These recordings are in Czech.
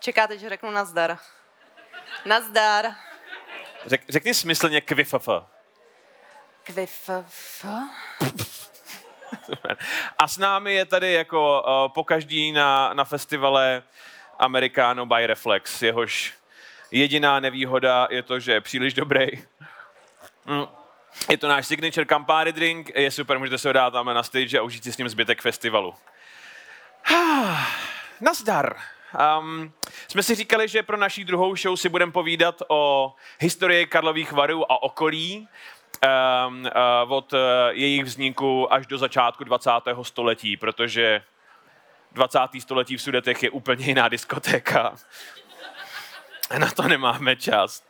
Čekáte, že řeknu nazdar. Nazdar. Řek, řekni smyslně kviff. Kvif. A s námi je tady jako uh, po každý na, na festivale Americano by Reflex, jehož jediná nevýhoda je to, že je příliš dobrý. Mm. Je to náš signature Campari drink, je super, můžete se ho dát tam na stage a užít si s ním zbytek festivalu. Nazdar. Um, jsme si říkali, že pro naší druhou show si budeme povídat o historii Karlových varů a okolí, um, uh, od uh, jejich vzniku až do začátku 20. století, protože 20. století v Sudetech je úplně jiná diskotéka. Na to nemáme čas.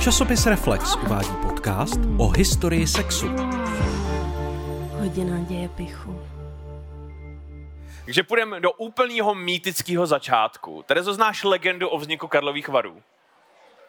Časopis Reflex uvádí podcast o historii sexu. Hodina děje pichu. Takže půjdeme do úplného mýtického začátku. Terezo, znáš legendu o vzniku Karlových varů?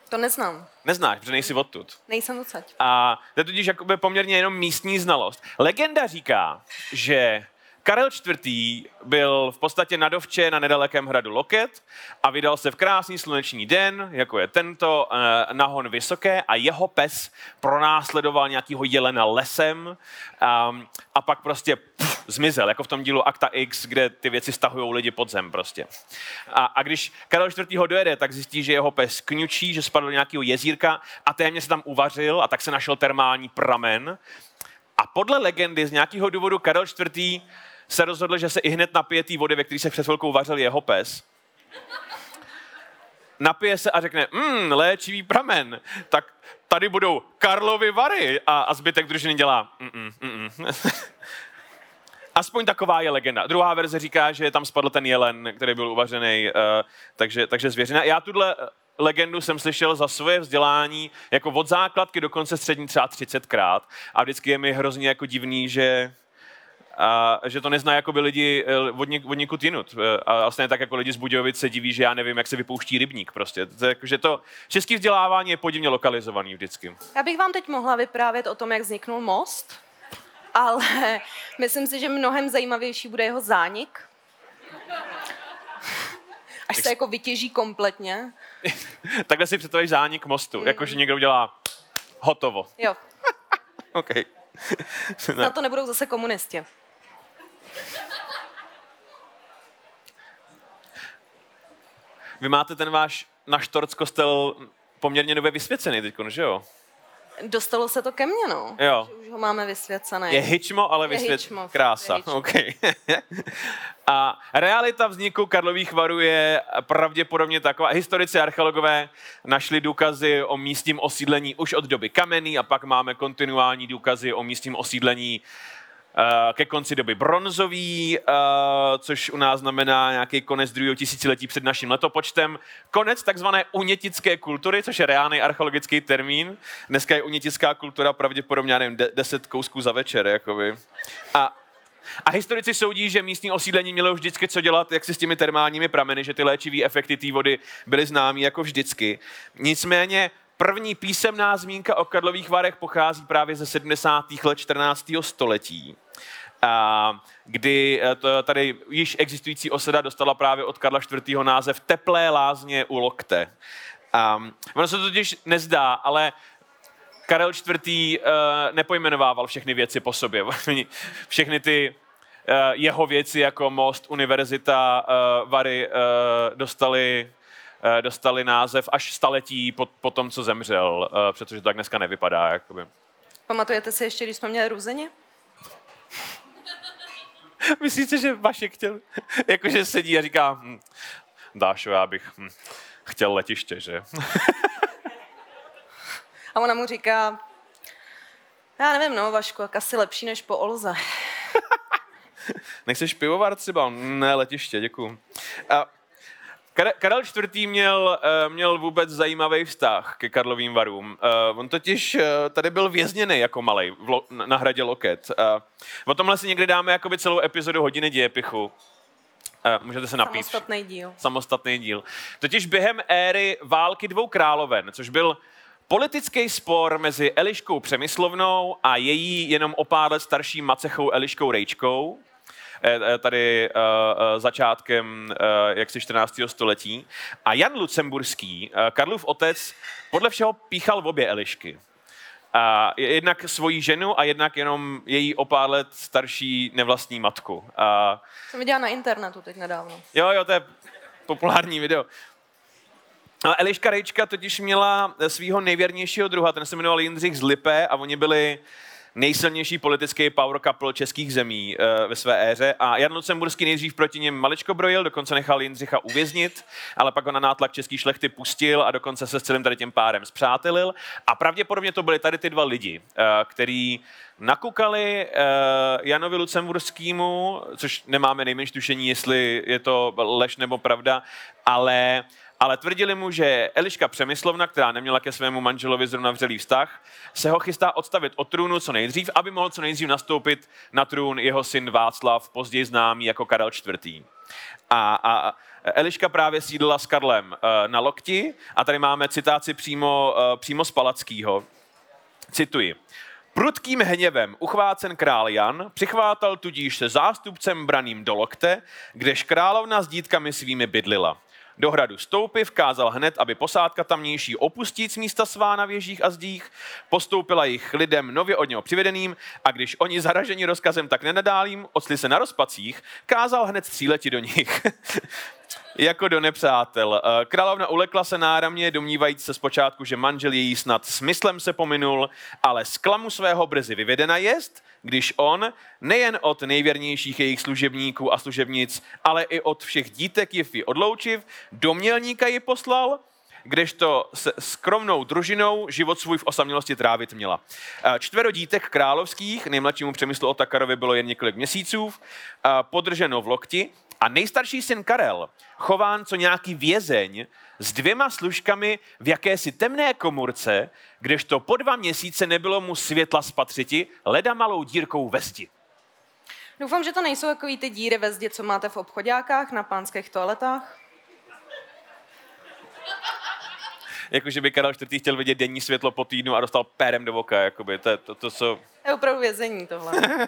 To neznám. Neznáš, protože nejsi odtud. Nejsem odsaď. A to je tudíž jakoby poměrně jenom místní znalost. Legenda říká, že Karel IV. byl v podstatě na dovče na nedalekém hradu Loket a vydal se v krásný sluneční den, jako je tento, eh, na hon vysoké a jeho pes pronásledoval nějakýho jelena lesem um, a pak prostě pff, zmizel, jako v tom dílu Akta X, kde ty věci stahují lidi pod zem prostě. A, a když Karel IV. dojede, tak zjistí, že jeho pes kňučí, že spadl do nějakého jezírka a téměř se tam uvařil a tak se našel termální pramen. A podle legendy z nějakého důvodu Karel IV se rozhodl, že se i hned napije té vody, ve které se před chvilkou vařil jeho pes. Napije se a řekne, mmm, léčivý pramen, tak tady budou Karlovy vary. A, a zbytek družiny dělá, mm, mm, mm. Aspoň taková je legenda. Druhá verze říká, že tam spadl ten jelen, který byl uvařený, uh, takže, takže zvěřina. Já tuhle legendu jsem slyšel za svoje vzdělání jako od základky do konce střední třeba 30krát a vždycky je mi hrozně jako divný, že a že to nezná jako by lidi eh, od, něk, od někud jinut. Eh, a vlastně tak jako lidi z Budějovic se diví, že já nevím, jak se vypouští rybník prostě. To, je, že to český vzdělávání je podivně lokalizovaný vždycky. Já bych vám teď mohla vyprávět o tom, jak vzniknul most, ale myslím si, že mnohem zajímavější bude jeho zánik. Až se jako vytěží kompletně. Takhle si představíš zánik mostu, mm. jakože někdo udělá hotovo. Jo. OK. Na to nebudou zase komunisti. Vy máte ten váš naštorc kostel poměrně nově vysvěcený teď, že jo? Dostalo se to ke mně, no. Jo. Že už ho máme vysvěcené. Je hičmo, ale vysvět... Krása. Je hičmo. Okay. a realita vzniku Karlových varů je pravděpodobně taková. Historici a archeologové našli důkazy o místním osídlení už od doby kamenný a pak máme kontinuální důkazy o místním osídlení Eh, ke konci doby bronzový, eh, což u nás znamená nějaký konec druhého tisíciletí před naším letopočtem. Konec takzvané unětické kultury, což je reálný archeologický termín. Dneska je unětická kultura pravděpodobně, nevím, deset kousků za večer. Jakoby. A a historici soudí, že místní osídlení mělo vždycky co dělat, jak si s těmi termálními prameny, že ty léčivé efekty té vody byly známé jako vždycky. Nicméně První písemná zmínka o Karlových Varech pochází právě ze 70. let 14. století, kdy eh, tady již existující osada dostala právě od Karla IV. název Teplé lázně u Lokte. Ono se to totiž nezdá, ale Karel IV. Eh, nepojmenovával všechny věci po sobě. všechny ty uh, jeho věci jako most, univerzita, Vary dostali Eh, dostali název až staletí po, po tom, co zemřel, eh, protože to tak dneska nevypadá. Jakoby. Pamatujete si ještě, když jsme měli růzeně? Myslíte, že Vašek chtěl, jakože sedí a říká, hm, Dášo, já bych hm, chtěl letiště, že? a ona mu říká, já nevím, no, Vašku, jak asi lepší než po Olze. Nechceš pivovar třeba? Ne, letiště, děkuju. A Karel IV. Měl, eh, měl vůbec zajímavý vztah ke Karlovým varům. Eh, on totiž eh, tady byl vězněný jako malý na hradě Loket. O tomhle si někdy dáme jakoby celou epizodu hodiny dějepichu. Můžete se napít. Samostatný díl. Samostatný díl. Totiž během éry války dvou královen, což byl politický spor mezi Eliškou Přemyslovnou a její jenom o pár let starší macechou Eliškou Rejčkou, tady začátkem jaksi 14. století. A Jan Lucemburský, Karlův otec, podle všeho píchal v obě Elišky. A jednak svoji ženu a jednak jenom její o pár let starší nevlastní matku. A... Jsem viděla na internetu teď nedávno. Jo, jo, to je populární video. A Eliška Rejčka totiž měla svého nejvěrnějšího druha, ten se jmenoval Jindřich z Lipe a oni byli nejsilnější politický power couple českých zemí e, ve své éře. A Jan Lucemburský nejdřív proti něm maličko brojil, dokonce nechal Jindřicha uvěznit, ale pak ho na nátlak český šlechty pustil a dokonce se s celým tady tím párem zpřátelil. A pravděpodobně to byli tady ty dva lidi, e, který nakukali e, Janovi Lucemburskému, což nemáme nejmenší tušení, jestli je to lež nebo pravda, ale ale tvrdili mu, že Eliška Přemyslovna, která neměla ke svému manželovi zrovna vřelý vztah, se ho chystá odstavit od trůnu co nejdřív, aby mohl co nejdřív nastoupit na trůn jeho syn Václav, později známý jako Karel IV. A, a Eliška právě sídlila s Karlem eh, na lokti a tady máme citáci přímo, eh, přímo z Palackýho. Cituji. Prudkým hněvem uchvácen král Jan přichvátal tudíž se zástupcem braným do lokte, kdež královna s dítkami svými bydlila. Do hradu stoupy, vkázal hned, aby posádka tamnější opustíc místa svá na věžích a zdích, postoupila jich lidem nově od něho přivedeným a když oni zaraženi rozkazem tak nenadálím, odstli se na rozpacích, kázal hned stříleti do nich. jako do nepřátel. Eh, královna ulekla se náramně, domnívajíc se zpočátku, že manžel její snad smyslem se pominul, ale z klamu svého brzy vyvedena jest, když on nejen od nejvěrnějších jejich služebníků a služebnic, ale i od všech dítek Jify odloučiv, do mělníka ji poslal, kdežto s skromnou družinou život svůj v osamělosti trávit měla. Eh, čtvero dítek královských, nejmladšímu přemyslu Otakarovi bylo jen několik měsíců, eh, podrženo v lokti, a nejstarší syn Karel, chován co nějaký vězeň, s dvěma služkami v jakési temné komurce, kdežto po dva měsíce nebylo mu světla spatřiti, leda malou dírkou ve zdi. Doufám, že to nejsou takový ty díry ve zdi, co máte v obchodákách na pánských toaletách. jako, že by Karel IV. chtěl vidět denní světlo po týdnu a dostal pérem do voka, jakoby. To, to, to, co... Je opravdu vězení tohle.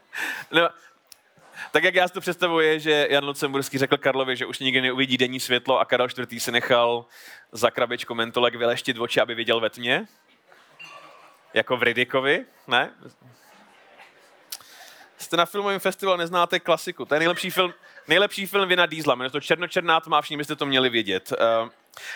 no, tak jak já si to představuji, že Jan Lucemburský řekl Karlovi, že už nikdy neuvidí denní světlo a Karel IV. se nechal za krabičku mentolek vyleštit oči, aby viděl ve tmě. Jako v Ridikovi, ne? Jste na filmovém festivalu, neznáte klasiku. To je nejlepší film, nejlepší film Vina Diesla. Jmenuje to Černočerná tma, všichni byste to měli vědět. Uh,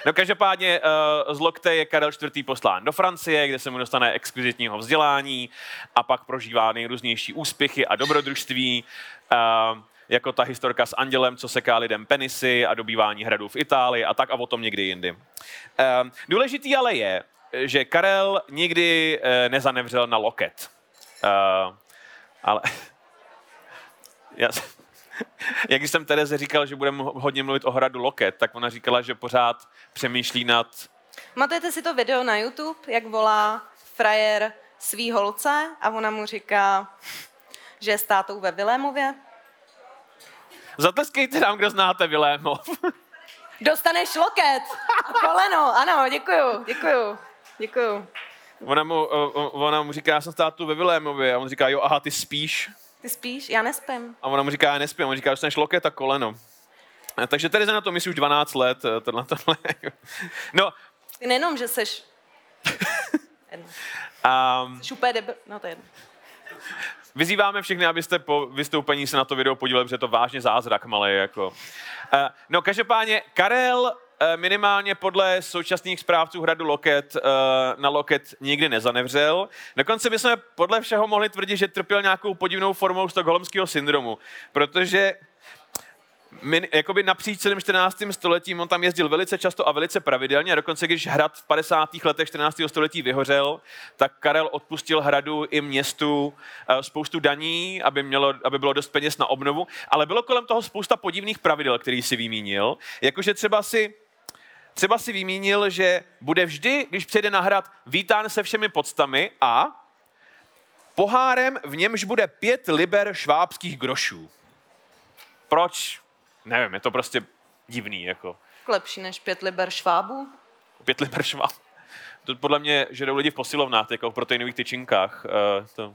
No každopádně uh, z Lokte je Karel IV. poslán do Francie, kde se mu dostane exkluzitního vzdělání a pak prožívá nejrůznější úspěchy a dobrodružství. Uh, jako ta historka s andělem, co seká lidem penisy a dobývání hradů v Itálii a tak a o tom někdy jindy. Uh, důležitý ale je, že Karel nikdy nezanevřel na loket. Ale já, jak jsem Tereze říkal, že budeme hodně mluvit o hradu Loket, tak ona říkala, že pořád přemýšlí nad... Matujete si to video na YouTube, jak volá frajer svý holce a ona mu říká, že je státou ve Vilémově? Zatleskejte nám, kdo znáte Vilémov. Dostaneš loket a koleno, ano, děkuju, děkuju, děkuju. Ona mu, ona mu říká, já jsem státu ve Vilémově a on říká, jo, aha, ty spíš. Ty spíš? Já nespím. A ona mu říká, já nespím. On říká, dostaneš loket a koleno. Takže tady na to myslí už 12 let. Eh, tohle, tohle. No. Ty nejenom, že seš... um, jsi úplně debil... No to je jedno. Vyzýváme všechny, abyste po vystoupení se na to video podívali, protože je to vážně zázrak malý. Jako. Uh, no, každopádně Karel Eh, minimálně podle současných správců hradu Loket eh, na Loket nikdy nezanevřel. Dokonce bychom podle všeho mohli tvrdit, že trpěl nějakou podivnou formou stokholmského syndromu, protože min, jakoby napříč celým 14. stoletím on tam jezdil velice často a velice pravidelně a dokonce když hrad v 50. letech 14. století vyhořel, tak Karel odpustil hradu i městu eh, spoustu daní, aby, mělo, aby bylo dost peněz na obnovu, ale bylo kolem toho spousta podivných pravidel, který si vymínil, jakože třeba si třeba si vymínil, že bude vždy, když přijde na hrad, vítán se všemi podstami a pohárem v němž bude pět liber švábských grošů. Proč? Nevím, je to prostě divný. Jako. Lepší než pět liber švábů? Pět liber švábů. To podle mě že jdou lidi v posilovnách, jako v proteinových tyčinkách. Uh, to.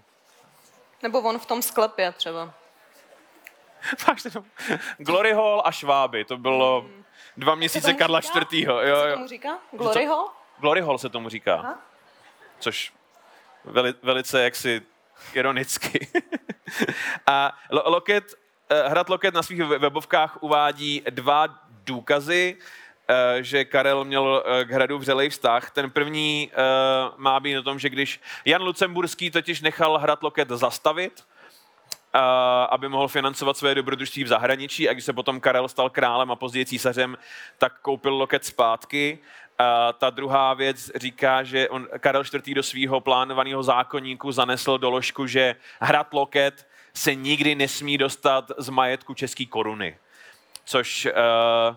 Nebo on v tom sklepě třeba. Glory Hall a Šváby, to bylo dva měsíce Karla? IV. Jo, Co jo. tomu říká? Glory Hall? Glory Hall se tomu říká. Aha. Což veli, velice jaksi ironicky. a Lo- Loket, eh, Hrad Loket na svých we- webovkách uvádí dva důkazy, eh, že Karel měl eh, k hradu vřelej vztah. Ten první má být o tom, že když Jan Lucemburský totiž nechal Hrad Loket zastavit, aby mohl financovat své dobrodružství v zahraničí a když se potom Karel stal králem a později císařem, tak koupil loket zpátky. A ta druhá věc říká, že on, Karel IV. do svého plánovaného zákonníku zanesl doložku, že hrad loket se nikdy nesmí dostat z majetku české koruny. Což, uh,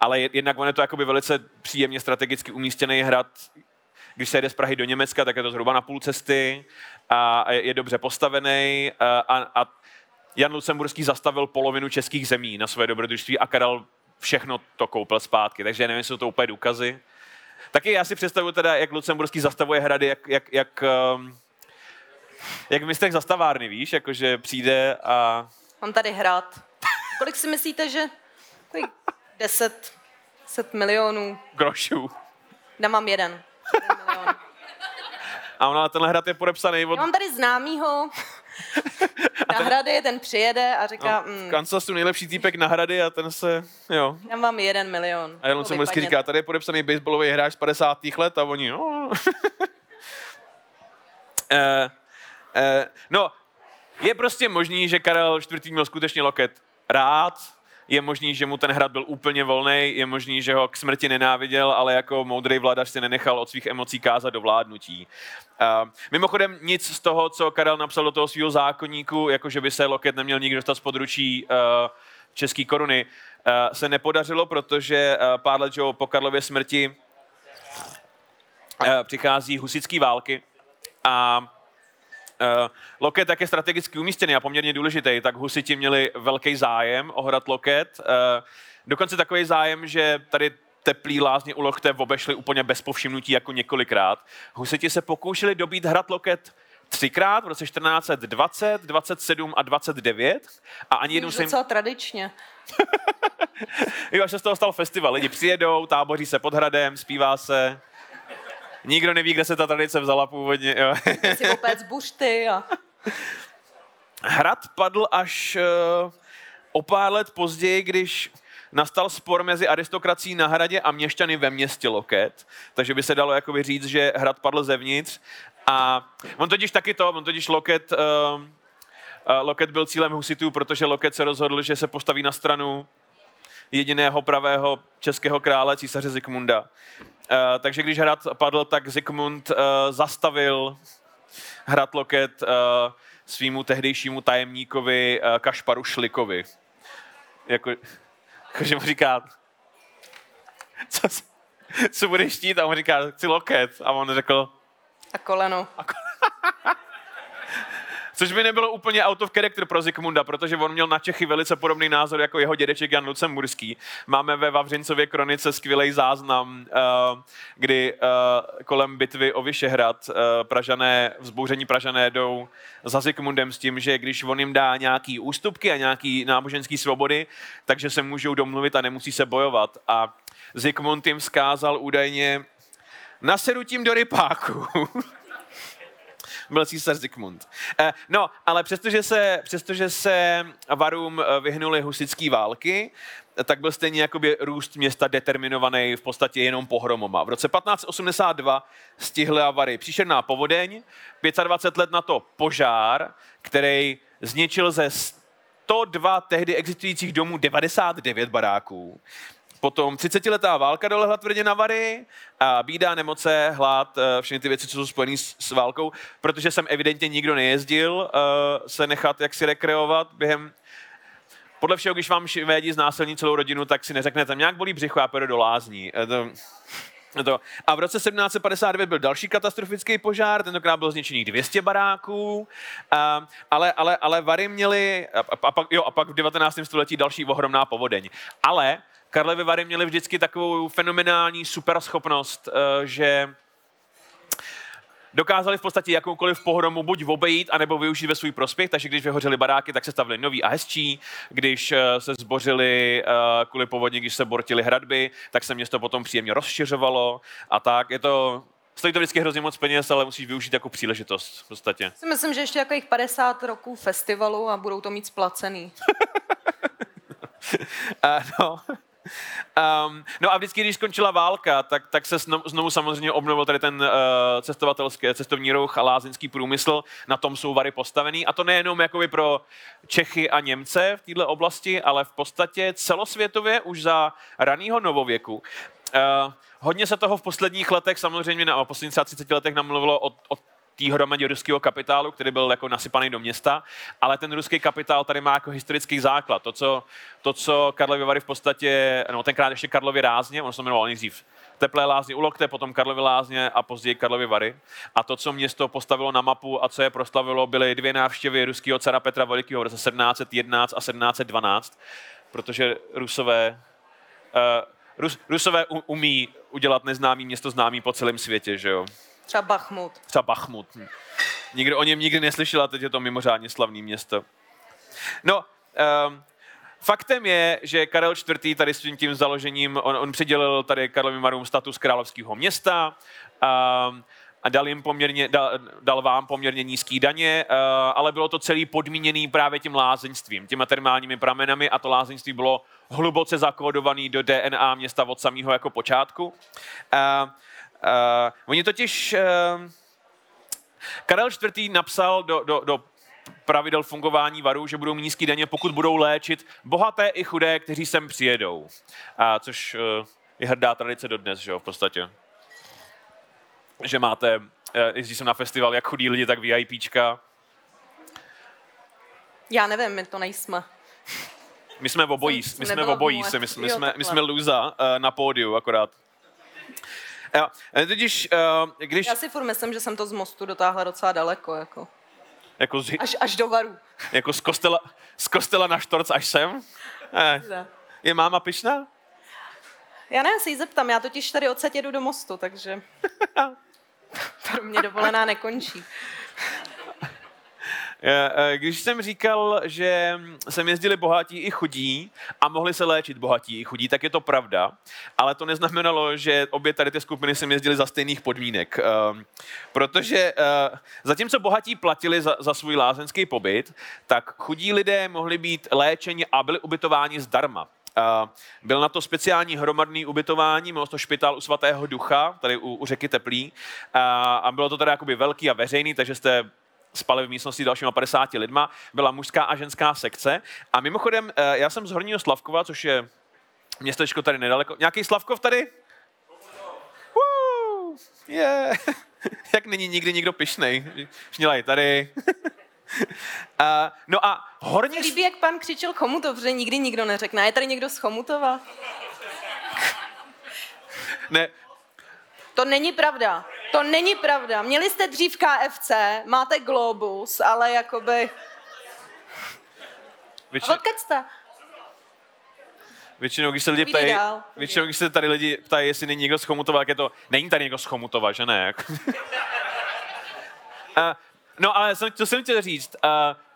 ale jednak on je to jakoby velice příjemně strategicky umístěný hrad, když se jede z Prahy do Německa, tak je to zhruba na půl cesty a je dobře postavený a, a, a Jan Lucemburský zastavil polovinu českých zemí na své dobrodružství a Karel všechno to koupil zpátky, takže nevím, jestli jsou to úplně důkazy. Taky já si představuji teda, jak Lucemburský zastavuje hrady, jak, jak, jak, um, jak v mistrech zastavárny, víš, jakože přijde a Mám tady hrad. Kolik si myslíte, že? Kolik? 10, 10 milionů. grošů. Dám mám jeden. A ona, tenhle hrad je podepsaný od Já mám tady známýho na hrady, ten přijede a říká, no, mm, v Kansasu nejlepší týpek na hrady a ten se, jo. dám vám jeden milion. A Jan To Lucemburský vypadně. říká, tady je podepsaný baseballový hráč z 50. let a oni, no. eh, eh, no, je prostě možný, že Karel IV. měl skutečně loket rád, je možný, že mu ten hrad byl úplně volný, je možný, že ho k smrti nenáviděl, ale jako moudrý vládař si nenechal od svých emocí kázat do vládnutí. Uh, mimochodem nic z toho, co Karel napsal do toho svého zákonníku, jako že by se loket neměl nikdo dostat z područí uh, české koruny, uh, se nepodařilo, protože uh, pár let po Karlově smrti uh, přichází husický války a Loket tak je strategicky umístěný a poměrně důležitý, tak husiti měli velký zájem o hrad Loket. Uh, dokonce takový zájem, že tady teplý lázně u Lochte obešli úplně bez povšimnutí jako několikrát. Husiti se pokoušeli dobít hrad Loket třikrát v roce 1420, 27 a 29 a ani jednou se jim... docela tradičně. Jo, až se z toho stal festival. Lidi přijedou, táboří se pod hradem, zpívá se. Nikdo neví, kde se ta tradice vzala původně. Jo. Si opět bušty a Hrad padl až uh, o pár let později, když nastal spor mezi aristokrací na hradě a měšťany ve městě Loket, takže by se dalo jakoby říct, že hrad padl zevnitř. A on totiž taky to, on totiž Loket, uh, uh, Loket byl cílem husitů, protože Loket se rozhodl, že se postaví na stranu jediného pravého českého krále, císaře Zikmunda. Uh, takže když hrad padl, tak Zikmund uh, zastavil hrad Loket uh, svýmu tehdejšímu tajemníkovi Kašparu Šlikovi. Jako, jakože mu říká, co, co budeš chtít? A on říká, chci loket. A on řekl, a koleno. Což by nebylo úplně out of character pro Zikmunda, protože on měl na Čechy velice podobný názor jako jeho dědeček Jan Lucemburský. Máme ve Vavřincově kronice skvělý záznam, eh, kdy eh, kolem bitvy o Vyšehrad eh, Pražané, vzbouření Pražané jdou za Zikmundem s tím, že když on jim dá nějaký ústupky a nějaký náboženský svobody, takže se můžou domluvit a nemusí se bojovat. A Zikmund jim vzkázal údajně nasedu tím do rypáku. byl císař Zikmund. Eh, No, ale přestože se, přestože se Varům eh, vyhnuli husické války, eh, tak byl stejně jakoby růst města determinovaný v podstatě jenom pohromoma. V roce 1582 stihly Vary příšerná povodeň, 25 let na to požár, který zničil ze 102 tehdy existujících domů 99 baráků. Potom 30-letá válka dolehla tvrdě na Vary, a bída, nemoce, hlad, eh, všechny ty věci, co jsou spojené s, s válkou, protože jsem evidentně nikdo nejezdil uh, se nechat jaksi rekreovat během podle všeho, když vám švédi znásilní celou rodinu, tak si neřeknete, nějak bolí břicho, já pojedu do lázní. Eh, To, to. A v roce 1759 byl další katastrofický požár, tentokrát bylo zničených 200 baráků, a, ale, ale, ale Vary měli, a, a, pak, jo, a pak v 19. století další ohromná povodeň. Ale Karlovy Vary měly vždycky takovou fenomenální super schopnost, eh, že dokázali v podstatě jakoukoliv pohromu buď obejít, anebo využít ve svůj prospěch, takže když vyhořely baráky, tak se stavili nový a hezčí, když eh, se zbořili uh, kvůli povodně, když se bortily hradby, tak se město potom příjemně rozšiřovalo a tak. Je to Stojí to vždycky hrozně moc peněz, ale musíš využít jako příležitost v podstatě. Si myslím, že ještě jako jich 50 roků festivalu a budou to mít splacený. uh, no. Um, no a vždycky, když skončila válka, tak, tak se znovu, samozřejmě obnovil tady ten uh, cestovatelský, cestovní ruch a lázeňský průmysl. Na tom jsou Vary postavený. A to nejenom jakoby pro Čechy a Němce v této oblasti, ale v podstatě celosvětově už za raného novověku. Uh, hodně se toho v posledních letech, samozřejmě na posledních 30 letech namluvilo o, o té hromadě ruského kapitálu, který byl jako nasypaný do města, ale ten ruský kapitál tady má jako historický základ. To, co, to, co Karlovy Vary v podstatě, no tenkrát ještě Karlovy Rázně, on se jmenoval nejdřív Teplé lázně u Lokte, potom Karlovy Lázně a později Karlovy Vary. A to, co město postavilo na mapu a co je proslavilo, byly dvě návštěvy ruského cara Petra Velikého v roce 1711 a 1712, protože Rusové, uh, Rus, Rusové umí udělat neznámý město známý po celém světě, že jo? Třeba Bachmut. Třeba Bachmut. Nikdo o něm nikdy neslyšel a teď je to mimořádně slavný město. No, um, faktem je, že Karel IV. tady s tím, tím založením, on, on přidělil tady Karlovým Marům status královského města, um, a dal, jim poměrně, dal, dal vám poměrně nízký daně, uh, ale bylo to celý podmíněný právě tím lázeňstvím, těma termálními pramenami a to lázeňství bylo hluboce zakódované do DNA města od samého jako počátku. Uh, Uh, oni totiž... Uh, Karel IV. napsal do, do, do pravidel fungování varu, že budou nízký daně, pokud budou léčit bohaté i chudé, kteří sem přijedou. A což uh, je hrdá tradice dodnes, že jo, v podstatě. Že máte, uh, jezdí jsem na festival, jak chudí lidi, tak VIPčka. Já nevím, my to nejsme. My jsme obojí, my jsme obojí, my, my, jsme, my jsme luza uh, na pódiu akorát. Jo, totiž, uh, když... Já si furt myslím, že jsem to z mostu dotáhla docela daleko. Jako. Jako z... až, až do varu. Jako z kostela, z kostela na štorc až sem? Eh. Je máma pišná? Já ne, si ji zeptám, já totiž tady odsaď jedu do mostu, takže pro mě dovolená nekončí. Eh, když jsem říkal, že sem jezdili bohatí i chudí a mohli se léčit bohatí i chudí, tak je to pravda, ale to neznamenalo, že obě tady ty skupiny sem jezdili za stejných podmínek. Ehm, protože eh, zatímco bohatí platili za, za svůj lázeňský pobyt, tak chudí lidé mohli být léčeni a byli ubytováni zdarma. Byl na to speciální hromadný ubytování, měl to špitál u svatého ducha, tady u, u řeky Teplý. A bylo to teda jakoby velký a veřejný, takže jste spali v místnosti s dalšíma 50 lidma, byla mužská a ženská sekce. A mimochodem, eh, já jsem z Horního Slavkova, což je městečko tady nedaleko. Nějaký Slavkov tady? Woo! Yeah. Jak není nikdy nikdo pišnej. Šnělej, tady. uh, no a horní... Líbí, jak pan křičel Chomutov, že nikdy nikdo neřekne. Je tady někdo z Chomutova? ne. To není pravda. To není pravda. Měli jste dřív KFC, máte Globus, ale jakoby... Většinou... Odkud jste? Většinou, když se lidi ptají, většinou, když se tady lidi ptají, jestli není někdo z Chomutova, jak je to, není tady někdo z Chomutova, že ne? no ale jsem, co jsem chtěl říct,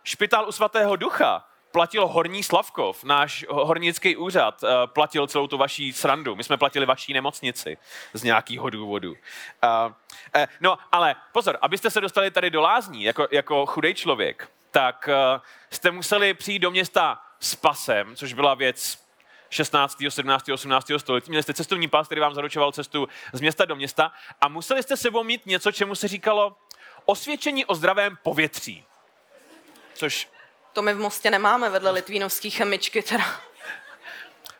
špitál u svatého ducha, platil Horní Slavkov, náš hornický úřad, eh, platil celou tu vaší srandu. My jsme platili vaší nemocnici z nějakého důvodu. Uh, uh, no, ale pozor, abyste se dostali tady do lázní jako, jako chudej člověk, tak jste museli přijít do města s pasem, což byla věc 16., 17., 18. století. Měli jste cestovní pas, který vám zaručoval cestu z města do města a museli jste sebou mít něco, čemu se říkalo osvědčení o zdravém povětří. Což to my v Mostě nemáme vedle litvínovský chemičky teda.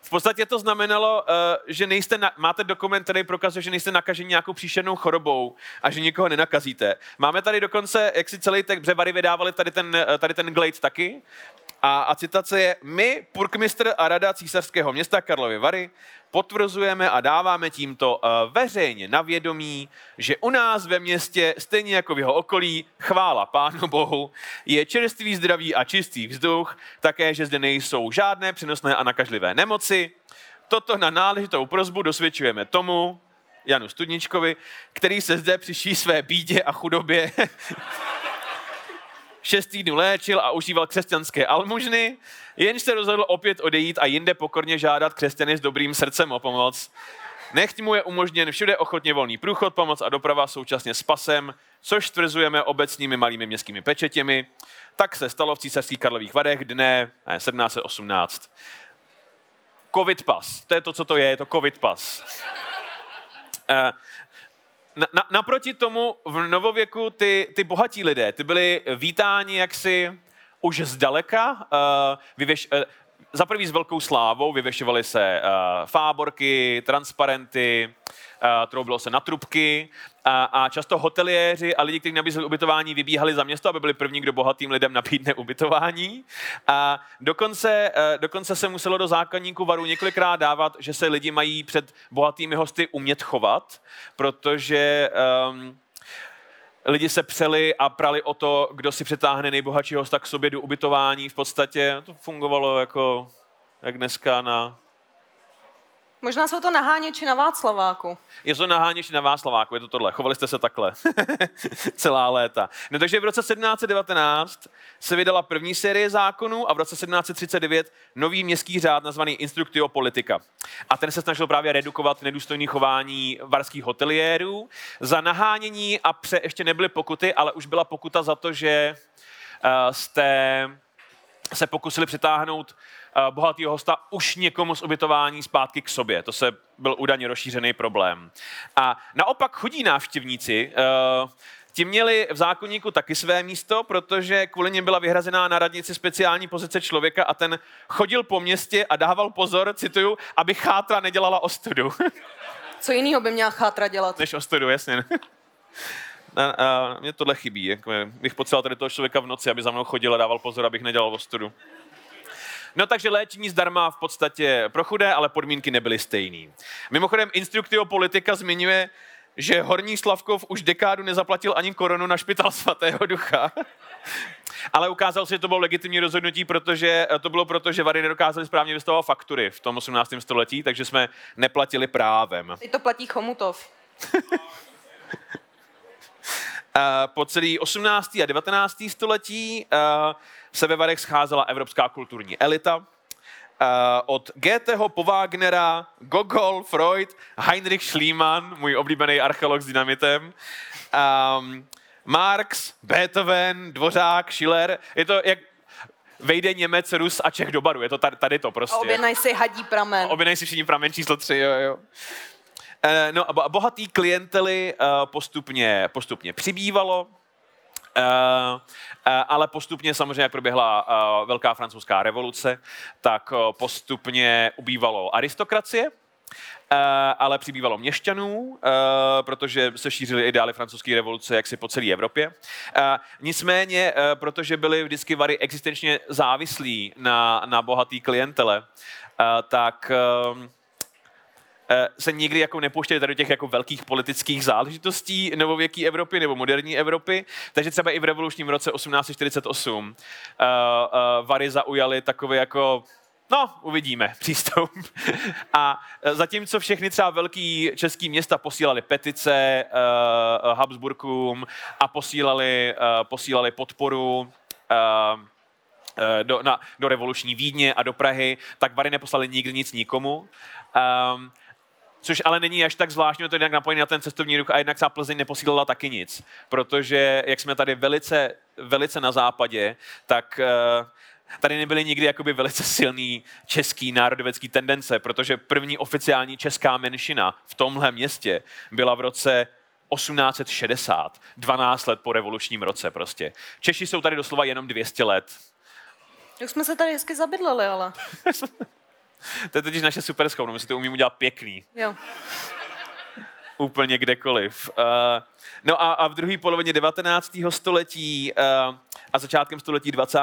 V podstatě to znamenalo, uh, že nejste na, máte dokument, který prokazuje, že nejste nakaženi nějakou příšernou chorobou a že nikoho nenakazíte. Máme tady dokonce, jak si celý tak Břevary vydávali tady ten, eh, tady ten Glade taky, a, a citace je, my, purkmistr a rada císařského města Karlovy Vary, potvrzujeme a dáváme tímto uh, veřejně na vědomí, že u nás ve městě, stejně jako v jeho okolí, chvála Pánu Bohu, je čerstvý, zdravý a čistý vzduch, také, že zde nejsou žádné přenosné a nakažlivé nemoci. Toto na náležitou prozbu dosvědčujeme tomu, Janu Studničkovi, který se zde přiší své bídě a chudobě šest týdnů léčil a užíval křesťanské almužny, jenž se rozhodl opět odejít a jinde pokorně žádat křesťany s dobrým srdcem o pomoc. Nechť mu je umožněn všude ochotně volný průchod, pomoc a doprava současně s pasem, což tvrzujeme obecními malými městskými pečetěmi. Tak se stalo v císařských Karlových Varech dne 1718. Covid pas. To je to, co to je, je to covid pas. Na, na, naproti tomu v novověku ty, ty bohatí lidé, ty byli vítáni jaksi už zdaleka. Uh, vyvěš, uh, za prvý s velkou slávou vyvěšovaly se uh, fáborky, transparenty, uh, troubilo se na trubky a, a často hoteliéři a lidi, kteří nabízeli ubytování, vybíhali za město, aby byli první, kdo bohatým lidem nabídne ubytování. A dokonce, uh, dokonce se muselo do zákonníku varu několikrát dávat, že se lidi mají před bohatými hosty umět chovat, protože um, lidi se přeli a prali o to, kdo si přetáhne nejbohatší hosta k sobě do ubytování. V podstatě to fungovalo jako jak dneska na Možná jsou to naháněči na Václaváku. Je to naháněči na Václaváku, je to tohle. Chovali jste se takhle celá léta. No takže v roce 1719 se vydala první série zákonů a v roce 1739 nový městský řád nazvaný Instructio Politica. A ten se snažil právě redukovat nedůstojné chování varských hoteliérů. Za nahánění a pře ještě nebyly pokuty, ale už byla pokuta za to, že uh, jste se pokusili přitáhnout uh, bohatýho hosta už někomu z ubytování zpátky k sobě. To se byl údajně rozšířený problém. A naopak chodí návštěvníci, uh, Ti měli v zákonníku taky své místo, protože kvůli něm byla vyhrazená na radnici speciální pozice člověka a ten chodil po městě a dával pozor, cituju, aby chátra nedělala ostudu. Co jiného by měla chátra dělat? Než ostudu, jasně. A, a mě tohle chybí. Jako bych potřeboval tady toho člověka v noci, aby za mnou chodil a dával pozor, abych nedělal ostudu. No takže léčení zdarma v podstatě pro chudé, ale podmínky nebyly stejný. Mimochodem, instruktio politika zmiňuje, že Horní Slavkov už dekádu nezaplatil ani korunu na špital svatého ducha. Ale ukázal se, že to bylo legitimní rozhodnutí, protože to bylo proto, že Vary nedokázali správně vystavovat faktury v tom 18. století, takže jsme neplatili právem. Teď to platí Chomutov. po celý 18. a 19. století se ve Varech scházela evropská kulturní elita, Uh, od Goetheho po Wagnera, Gogol, Freud, Heinrich Schliemann, můj oblíbený archeolog s dynamitem, um, Marx, Beethoven, Dvořák, Schiller. Je to jak vejde Němec, Rus a Čech do baru. Je to tady, tady to prostě. A si hadí pramen. Objednaj si všichni pramen číslo tři, jo, jo. Uh, no a bohatý klientely uh, postupně, postupně přibývalo. Uh, ale postupně samozřejmě, jak proběhla velká francouzská revoluce, tak postupně ubývalo aristokracie, ale přibývalo měšťanů, protože se šířily ideály francouzské revoluce jaksi po celé Evropě. Nicméně, protože byli vždycky Vary existenčně závislí na, na bohatý klientele, tak Eh, se nikdy jako nepouštěli tady do těch jako velkých politických záležitostí novověké Evropy nebo moderní Evropy. Takže třeba i v revolučním roce 1848 uh, uh, Vary zaujali takové jako No, uvidíme přístup. A eh, zatímco všechny třeba velký český města posílali petice uh, Habsburkům a posílali, uh, posílali podporu uh, do, na, do revoluční Vídně a do Prahy, tak Vary neposlali nikdy nic nikomu. Um, Což ale není až tak zvláštní, to je nějak napojený na ten cestovní ruch a jednak třeba Plzeň neposílala taky nic. Protože, jak jsme tady velice, velice na západě, tak uh, tady nebyly nikdy jakoby velice silný český národovecký tendence, protože první oficiální česká menšina v tomhle městě byla v roce 1860, 12 let po revolučním roce prostě. Češi jsou tady doslova jenom 200 let. Jak jsme se tady hezky zabydleli, ale. to je totiž naše super schopnost, my si to umíme udělat pěkný. Jo. Úplně kdekoliv. Uh, no a, a v druhé polovině 19. století uh, a začátkem století 20.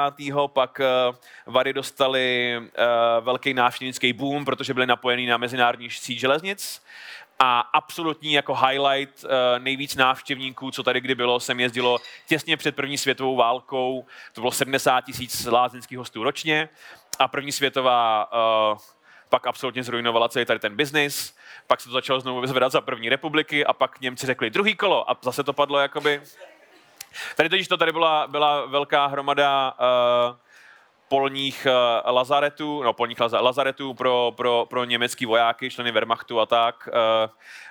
pak uh, Vary dostali uh, velký návštěvnický boom, protože byly napojený na mezinárodní síť železnic. A absolutní jako highlight uh, nejvíc návštěvníků, co tady kdy bylo, sem jezdilo těsně před první světovou válkou. To bylo 70 tisíc lázeňských hostů ročně a první světová uh, pak absolutně zrujnovala celý tady ten biznis, pak se to začalo znovu vyzvedat za první republiky a pak Němci řekli druhý kolo a zase to padlo jakoby... Tady totiž to tady byla, byla velká hromada uh, polních uh, lazaretů, no polních lazaretů pro, pro, pro německý vojáky, členy Wehrmachtu a tak. Uh,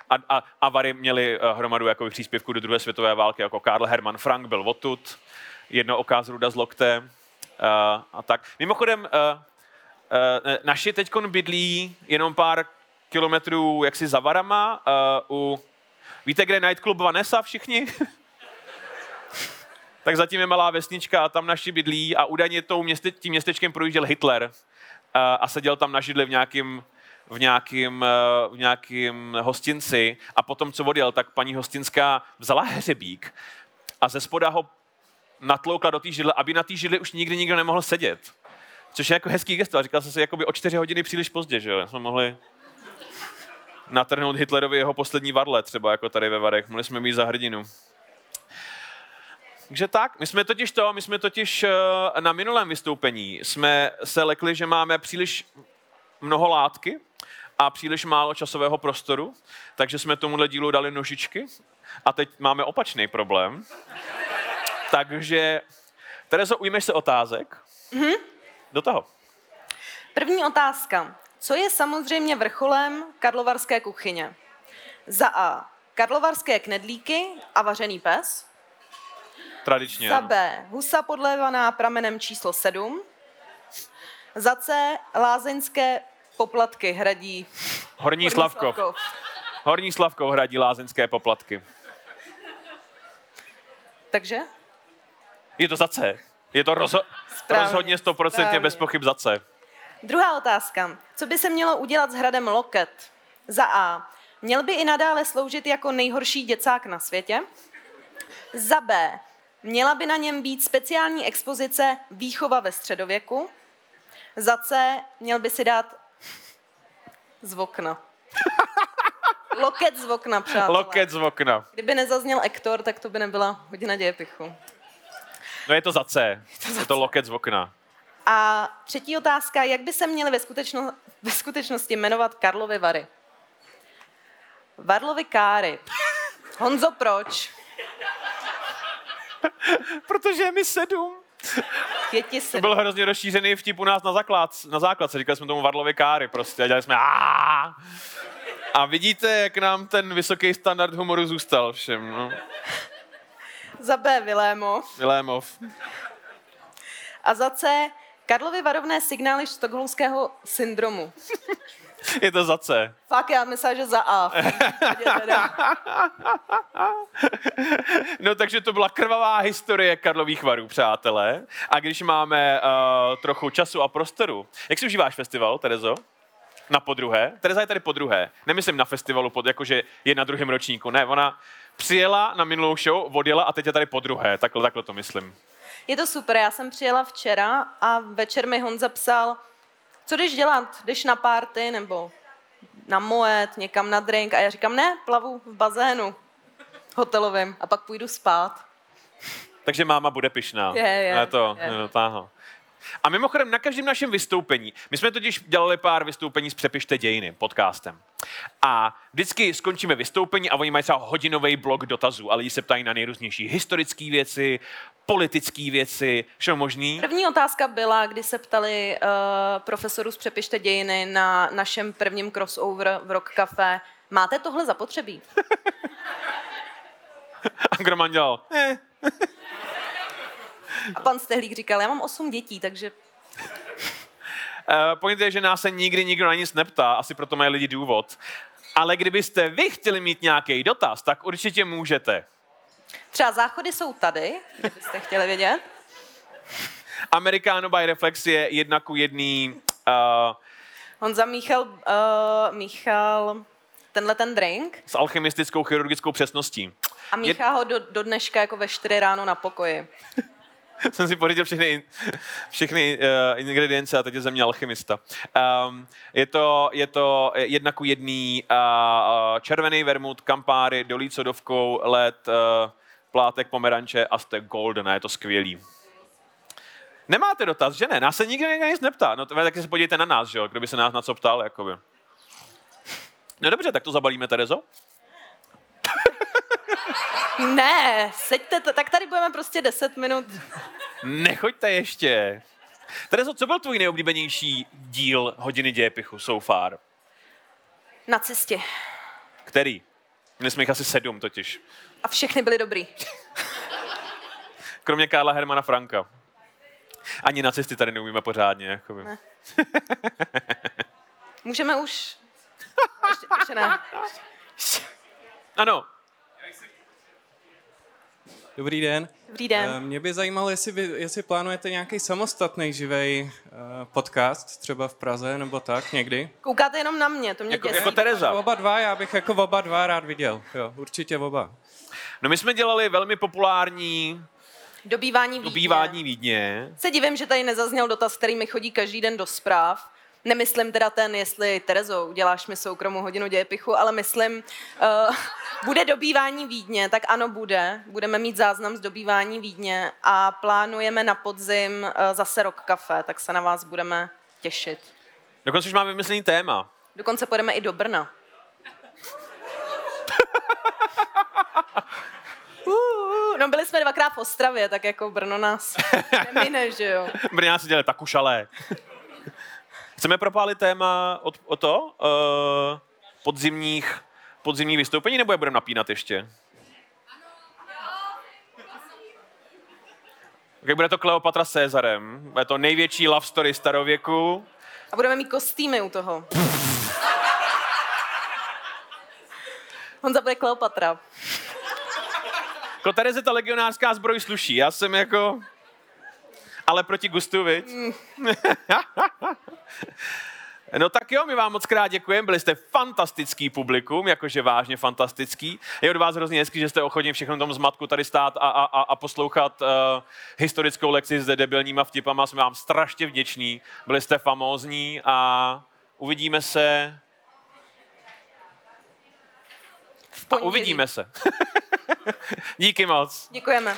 a, a, a Vary měli uh, hromadu jako příspěvků do druhé světové války, jako Karl Hermann Frank byl odtud, jedno oká z Ruda z lokte uh, a tak. Mimochodem, uh, uh, naši teď bydlí jenom pár kilometrů jaksi za Varama uh, u... Víte, kde je nightclub Vanessa všichni? tak zatím je malá vesnička a tam naši bydlí a údajně tou měste, tím městečkem projížděl Hitler uh, a seděl tam na židli v nějakým v nějakým, v nějakým hostinci a potom, co odjel, tak paní hostinská vzala hřebík a ze spoda ho natloukla do té židle, aby na té židli už nikdy nikdo nemohl sedět. Což je jako hezký gesto. A říkal jsem si, jakoby o čtyři hodiny příliš pozdě, že jo? Jsme mohli natrhnout Hitlerovi jeho poslední varle, třeba jako tady ve Varech. Mohli jsme mít za hrdinu. Takže tak, my jsme totiž to, my jsme totiž eh, na minulém vystoupení jsme se lekli, že máme příliš mnoho látky a příliš málo časového prostoru, takže jsme tomuhle dílu dali nožičky a teď máme opačný problém. Takže, Terezo, ujmeš se otázek? Mm-hmm. Do toho. První otázka. Co je samozřejmě vrcholem karlovarské kuchyně? Za A. Karlovarské knedlíky a vařený pes. Tradičně. Za B. Husa podlévaná pramenem číslo 7. Za C. Lázeňské poplatky hradí... Horní, Horní Slavkov. Slavkov. Horní Slavkov hradí lázeňské poplatky. Takže? Je to za C. Je to rozho- rozhodně stoprocentně bez pochyb za C. Druhá otázka. Co by se mělo udělat s hradem Loket? Za A. Měl by i nadále sloužit jako nejhorší děcák na světě? Za B. Měla by na něm být speciální expozice Výchova ve středověku? Za C. Měl by si dát z okna. Loket z okna, přátelé. Loket z okna. Kdyby nezazněl Ektor, tak to by nebyla hodina dějepichu. No je to za C. Je to, za je to loket z okna. A třetí otázka, jak by se měly ve, skutečno, ve skutečnosti jmenovat Karlovy Vary? Varlovy Káry. Honzo, proč? Protože je mi sedm. Je ti sedm. To byl hrozně rozšířený vtip u nás na, základ, na základce. Říkali jsme tomu Varlovy Káry prostě a dělali jsme Aaaa! A vidíte, jak nám ten vysoký standard humoru zůstal všem. No. Za B Vilémov. Vilémov. A za C Karlovy varovné signály stokholmského syndromu. Je to za C. Fakt, já myslím, že za A. no takže to byla krvavá historie Karlových varů, přátelé. A když máme uh, trochu času a prostoru, jak si užíváš festival, Terezo? Na podruhé. Tereza je tady podruhé. Nemyslím na festivalu, pod, jakože je na druhém ročníku. Ne, ona přijela na minulou show, odjela a teď je tady podruhé. Takhle, takhle to myslím. Je to super, já jsem přijela včera a večer mi Honza psal, co jdeš dělat, jdeš na party nebo na mojet, někam na drink a já říkám, ne, plavu v bazénu hotelovém a pak půjdu spát. Takže máma bude pyšná. Je, je. Je to, je. To a mimochodem na každém našem vystoupení, my jsme totiž dělali pár vystoupení s Přepište dějiny podcastem. A vždycky skončíme vystoupení a oni mají třeba hodinový blok dotazů, ale lidi se ptají na nejrůznější historické věci, politické věci, všechno možný. První otázka byla, kdy se ptali uh, profesoru z Přepište dějiny na našem prvním crossover v Rock Café, máte tohle zapotřebí? a Groman dělal, eh. A pan Stehlík říkal, já mám osm dětí, takže... Uh, point je, že nás se nikdy nikdo na nic neptá, asi proto mají lidi důvod. Ale kdybyste vy chtěli mít nějaký dotaz, tak určitě můžete. Třeba záchody jsou tady, kdybyste chtěli vědět. Americano by Reflex je jedna ku jedný... Uh, Honza míchal, uh, míchal tenhle ten drink. S alchymistickou chirurgickou přesností. A míchá je... ho do, do dneška jako ve 4 ráno na pokoji. jsem si pořídil všechny, všechny uh, ingredience a teď je ze mě alchymista. Um, je, to, je to jedna ku jedný uh, červený vermut, kampáry, dolí sodovkou, led, uh, plátek pomeranče a jste golden, je to skvělý. Nemáte dotaz, že ne? Nás se nikdo nic neptá. No tak se podívejte na nás, že jo? Kdo by se nás na co ptal, jakoby. No dobře, tak to zabalíme, Terezo. Ne, seďte, to, tak tady budeme prostě 10 minut. Nechoďte ještě. Terezo, co byl tvůj nejoblíbenější díl hodiny dějepichu so far? Na cestě. Který? Měli jsme jich asi sedm totiž. A všechny byly dobrý. Kromě Karla Hermana Franka. Ani na cesty tady neumíme pořádně. Jakoby. Ne. Můžeme už... Ještě, ještě ne. Ano. Dobrý den. Dobrý den. Eh, mě by zajímalo, jestli, vy, jestli plánujete nějaký samostatný živý uh, podcast, třeba v Praze nebo tak někdy. Koukáte jenom na mě, to mě jako, děsí. Jako Tereza. Oba dva, já bych jako oba dva rád viděl. Jo, určitě oba. No my jsme dělali velmi populární Dobývání Vídně. Dobývání Vídně. Se divím, že tady nezazněl dotaz, který mi chodí každý den do zpráv. Nemyslím teda ten, jestli Terezo, uděláš mi soukromou hodinu dějepichu, ale myslím, uh, bude dobývání Vídně, tak ano, bude. Budeme mít záznam z dobývání Vídně a plánujeme na podzim uh, zase rok kafe, tak se na vás budeme těšit. Dokonce už máme vymyslený téma. Dokonce půjdeme i do Brna. Uh, no byli jsme dvakrát v Ostravě, tak jako Brno nás nemine, že jo. Brno si dělali tak už ale. Chceme propálit téma o, o to? Uh, podzimních, podzimních vystoupení, nebo je budeme napínat ještě? Okay, bude to Kleopatra s Cezarem. Bude to největší love story starověku. A budeme mít kostýmy u toho. Honza bude Kleopatra. Jako Tereze ta legionářská zbroj sluší. Já jsem jako... Ale proti gustu, viď? No tak jo, my vám moc krát děkujeme, byli jste fantastický publikum, jakože vážně fantastický. Je od vás hrozně hezký, že jste ochotni všechno tom zmatku tady stát a, a, a, poslouchat uh, historickou lekci s debilníma vtipama. Jsme vám strašně vděční, byli jste famózní a uvidíme se. A uvidíme se. Díky moc. Děkujeme.